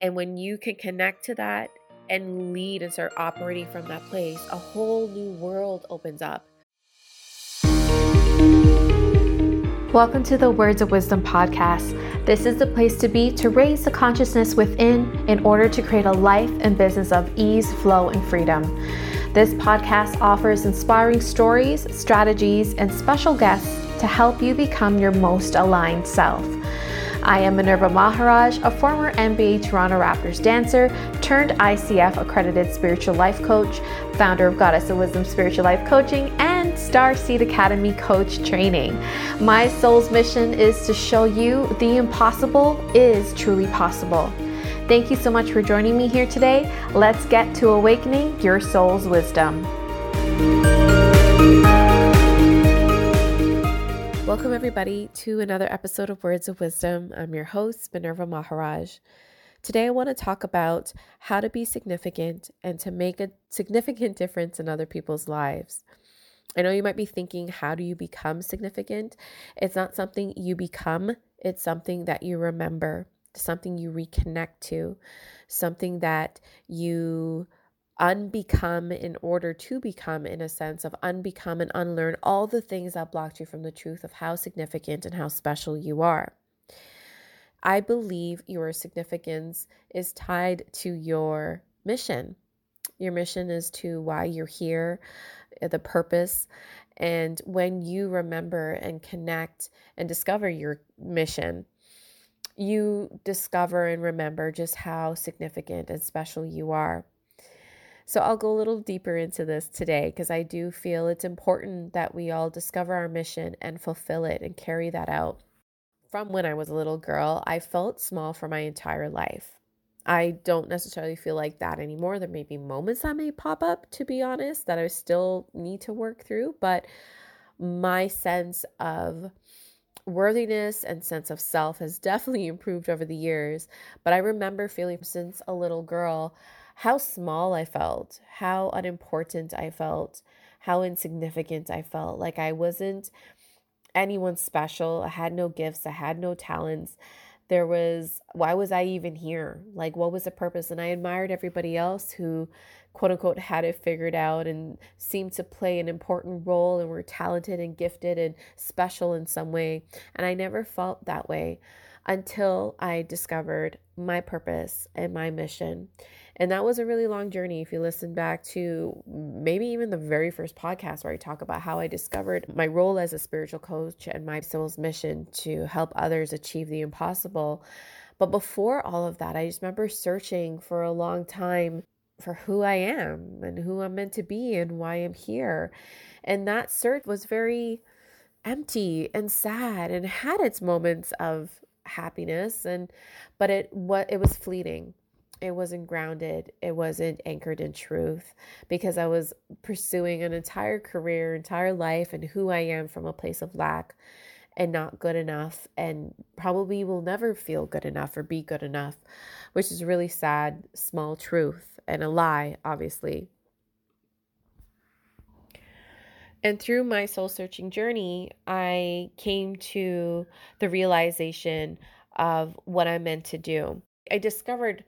And when you can connect to that and lead and start operating from that place, a whole new world opens up. Welcome to the Words of Wisdom podcast. This is the place to be to raise the consciousness within in order to create a life and business of ease, flow, and freedom. This podcast offers inspiring stories, strategies, and special guests to help you become your most aligned self. I am Minerva Maharaj, a former NBA Toronto Raptors dancer turned ICF accredited spiritual life coach, founder of Goddess of Wisdom Spiritual Life Coaching, and Starseed Academy coach training. My soul's mission is to show you the impossible is truly possible. Thank you so much for joining me here today. Let's get to awakening your soul's wisdom. Welcome, everybody, to another episode of Words of Wisdom. I'm your host, Minerva Maharaj. Today, I want to talk about how to be significant and to make a significant difference in other people's lives. I know you might be thinking, how do you become significant? It's not something you become, it's something that you remember, something you reconnect to, something that you unbecome in order to become, in a sense of unbecome and unlearn all the things that blocked you from the truth of how significant and how special you are. I believe your significance is tied to your mission. Your mission is to why you're here, uh, the purpose. And when you remember and connect and discover your mission, you discover and remember just how significant and special you are. So I'll go a little deeper into this today because I do feel it's important that we all discover our mission and fulfill it and carry that out. From when I was a little girl, I felt small for my entire life. I don't necessarily feel like that anymore. There may be moments that may pop up, to be honest, that I still need to work through, but my sense of worthiness and sense of self has definitely improved over the years. But I remember feeling since a little girl how small I felt, how unimportant I felt, how insignificant I felt. Like I wasn't anyone special. I had no gifts, I had no talents. There was, why was I even here? Like, what was the purpose? And I admired everybody else who, quote unquote, had it figured out and seemed to play an important role and were talented and gifted and special in some way. And I never felt that way until I discovered my purpose and my mission. And that was a really long journey. If you listen back to maybe even the very first podcast where I talk about how I discovered my role as a spiritual coach and my soul's mission to help others achieve the impossible. But before all of that, I just remember searching for a long time for who I am and who I'm meant to be and why I'm here. And that search was very empty and sad and had its moments of happiness and but it what it was fleeting it wasn't grounded it wasn't anchored in truth because i was pursuing an entire career entire life and who i am from a place of lack and not good enough and probably will never feel good enough or be good enough which is really sad small truth and a lie obviously. And through my soul searching journey i came to the realization of what i'm meant to do. I discovered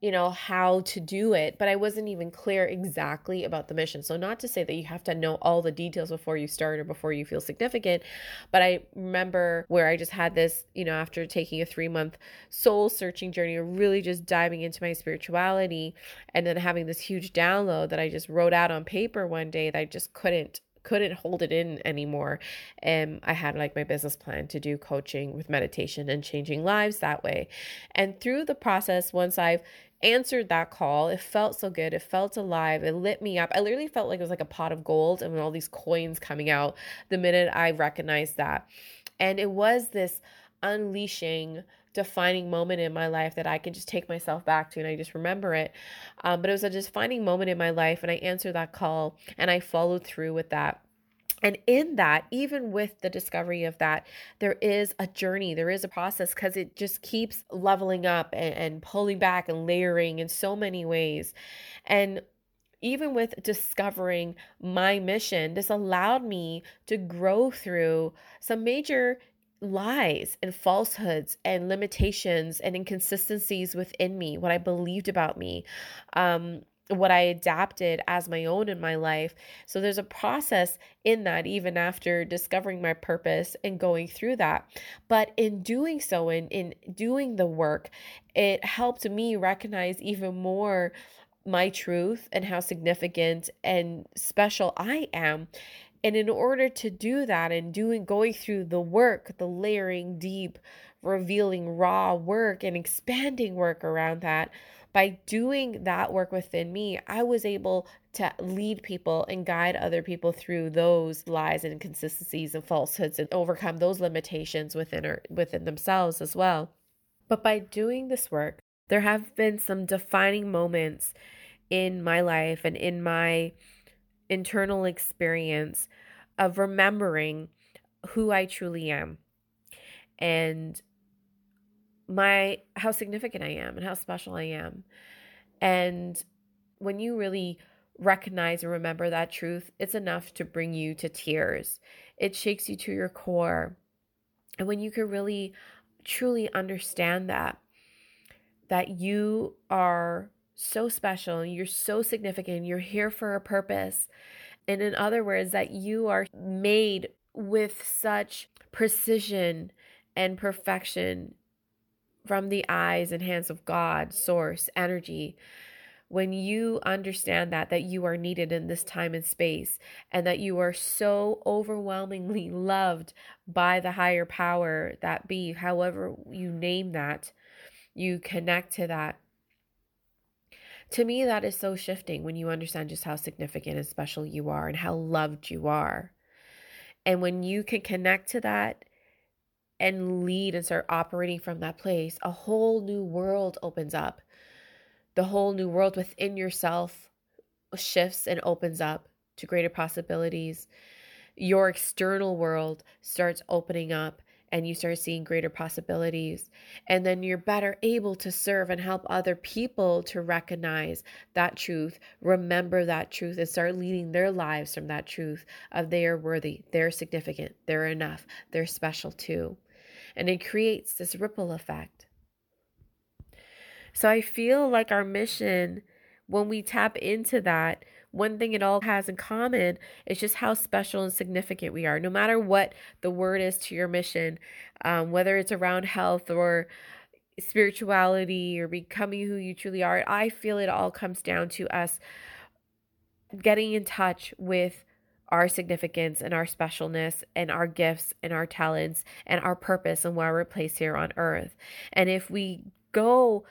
you know, how to do it, but I wasn't even clear exactly about the mission. So, not to say that you have to know all the details before you start or before you feel significant, but I remember where I just had this, you know, after taking a three month soul searching journey, or really just diving into my spirituality and then having this huge download that I just wrote out on paper one day that I just couldn't couldn't hold it in anymore and i had like my business plan to do coaching with meditation and changing lives that way and through the process once i've answered that call. It felt so good. It felt alive. It lit me up. I literally felt like it was like a pot of gold and all these coins coming out the minute I recognized that. And it was this unleashing defining moment in my life that I can just take myself back to and I just remember it. Um, but it was a defining moment in my life and I answered that call and I followed through with that. And in that, even with the discovery of that, there is a journey, there is a process because it just keeps leveling up and, and pulling back and layering in so many ways. And even with discovering my mission, this allowed me to grow through some major lies and falsehoods and limitations and inconsistencies within me, what I believed about me, um, what I adapted as my own in my life. So there's a process in that, even after discovering my purpose and going through that. But in doing so, in, in doing the work, it helped me recognize even more my truth and how significant and special I am. And in order to do that and doing going through the work, the layering deep, revealing raw work and expanding work around that, by doing that work within me, I was able to lead people and guide other people through those lies and inconsistencies and falsehoods and overcome those limitations within or within themselves as well. But by doing this work, there have been some defining moments in my life and in my internal experience of remembering who I truly am and my how significant I am and how special I am. And when you really recognize and remember that truth, it's enough to bring you to tears. It shakes you to your core. And when you can really truly understand that that you are so special, you're so significant, you're here for a purpose. And in other words, that you are made with such precision and perfection from the eyes and hands of God, source, energy, when you understand that that you are needed in this time and space and that you are so overwhelmingly loved by the higher power that be however you name that you connect to that. To me that is so shifting when you understand just how significant and special you are and how loved you are. And when you can connect to that and lead and start operating from that place, a whole new world opens up. The whole new world within yourself shifts and opens up to greater possibilities. Your external world starts opening up and you start seeing greater possibilities. And then you're better able to serve and help other people to recognize that truth, remember that truth, and start leading their lives from that truth of they are worthy, they're significant, they're enough, they're special too and it creates this ripple effect. So I feel like our mission, when we tap into that, one thing it all has in common is just how special and significant we are. No matter what the word is to your mission, um, whether it's around health or spirituality or becoming who you truly are, I feel it all comes down to us getting in touch with our significance and our specialness and our gifts and our talents and our purpose and why we're placed here on earth. And if we go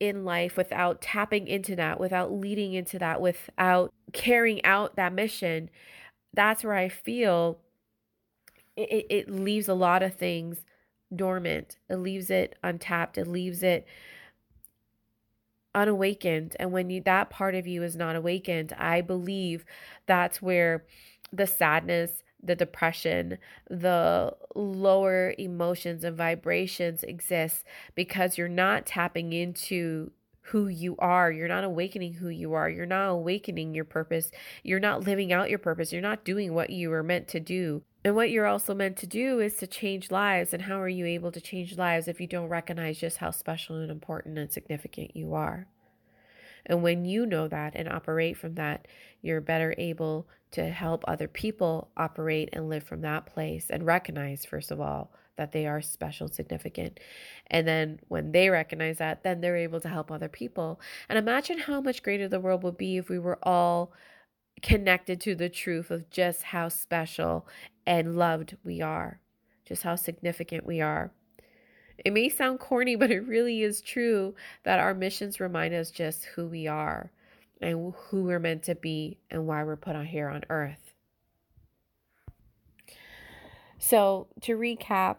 in life without tapping into that, without leading into that, without carrying out that mission, that's where I feel it, it leaves a lot of things dormant. It leaves it untapped. It leaves it unawakened and when you that part of you is not awakened i believe that's where the sadness the depression the lower emotions and vibrations exist because you're not tapping into who you are. You're not awakening who you are. You're not awakening your purpose. You're not living out your purpose. You're not doing what you were meant to do. And what you're also meant to do is to change lives. And how are you able to change lives if you don't recognize just how special and important and significant you are? And when you know that and operate from that, you're better able to help other people operate and live from that place and recognize, first of all, that they are special, significant. And then when they recognize that, then they're able to help other people. And imagine how much greater the world would be if we were all connected to the truth of just how special and loved we are, just how significant we are. It may sound corny, but it really is true that our missions remind us just who we are and who we're meant to be and why we're put on here on earth. So, to recap,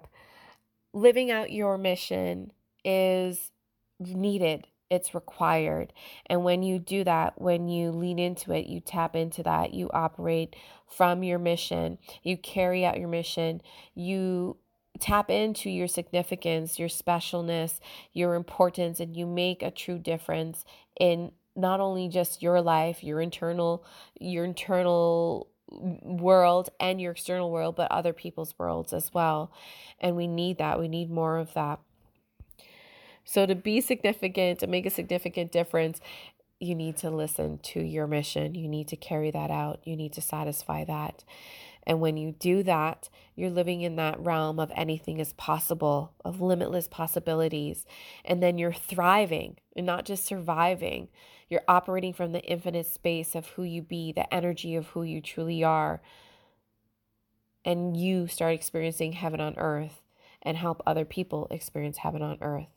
living out your mission is needed it's required. And when you do that, when you lean into it, you tap into that, you operate from your mission, you carry out your mission, you tap into your significance, your specialness, your importance, and you make a true difference in not only just your life, your internal, your internal world and your external world, but other people's worlds as well. And we need that. We need more of that. So, to be significant, to make a significant difference, you need to listen to your mission. You need to carry that out. You need to satisfy that. And when you do that, you're living in that realm of anything is possible, of limitless possibilities. And then you're thriving and not just surviving. You're operating from the infinite space of who you be, the energy of who you truly are. And you start experiencing heaven on earth and help other people experience heaven on earth.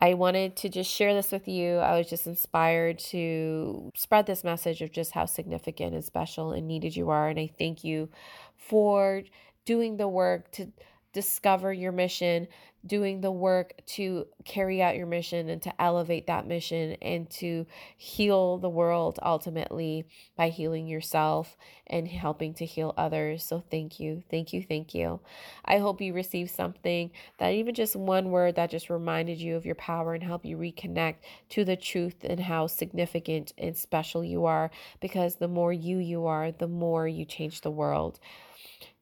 I wanted to just share this with you. I was just inspired to spread this message of just how significant and special and needed you are. And I thank you for doing the work to discover your mission, doing the work to carry out your mission and to elevate that mission and to heal the world ultimately by healing yourself and helping to heal others. So, thank you, thank you, thank you. I hope you received something that even just one word that just reminded you of your power and help you reconnect to the truth and how significant and special you are because the more you you are, the more you change the world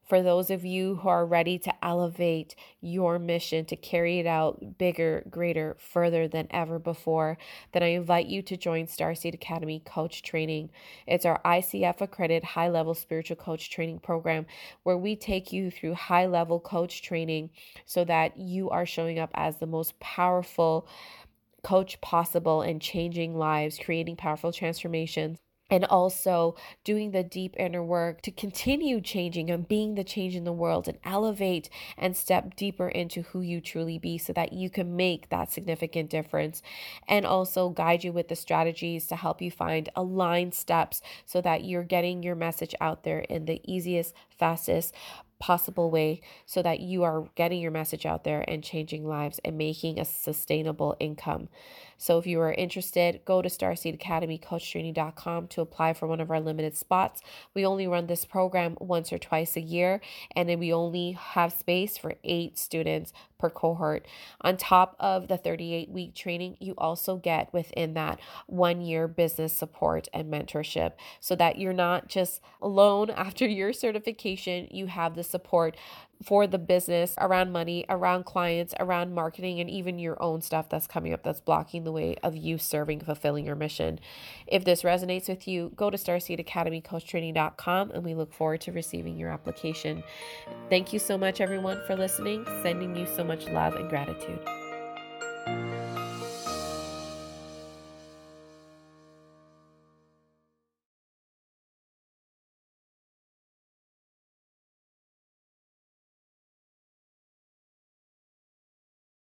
for those of you who are ready to elevate your mission, to carry it out bigger, greater, further than ever before, then I invite you to join Starseed Academy Coach Training. It's our ICF accredited high level spiritual coach training program where we take you through high level coach training so that you are showing up as the most powerful coach possible and changing lives, creating powerful transformations and also doing the deep inner work to continue changing and being the change in the world and elevate and step deeper into who you truly be so that you can make that significant difference and also guide you with the strategies to help you find aligned steps so that you're getting your message out there in the easiest fastest possible way so that you are getting your message out there and changing lives and making a sustainable income. So if you are interested, go to starseedacademycoachtraining.com to apply for one of our limited spots. We only run this program once or twice a year, and then we only have space for eight students per cohort. On top of the 38 week training, you also get within that one year business support and mentorship so that you're not just alone after your certification. You have the support for the business around money, around clients, around marketing, and even your own stuff that's coming up that's blocking the way of you serving, fulfilling your mission. If this resonates with you, go to starseedacademycoachtraining.com and we look forward to receiving your application. Thank you so much, everyone, for listening. Sending you so much love and gratitude.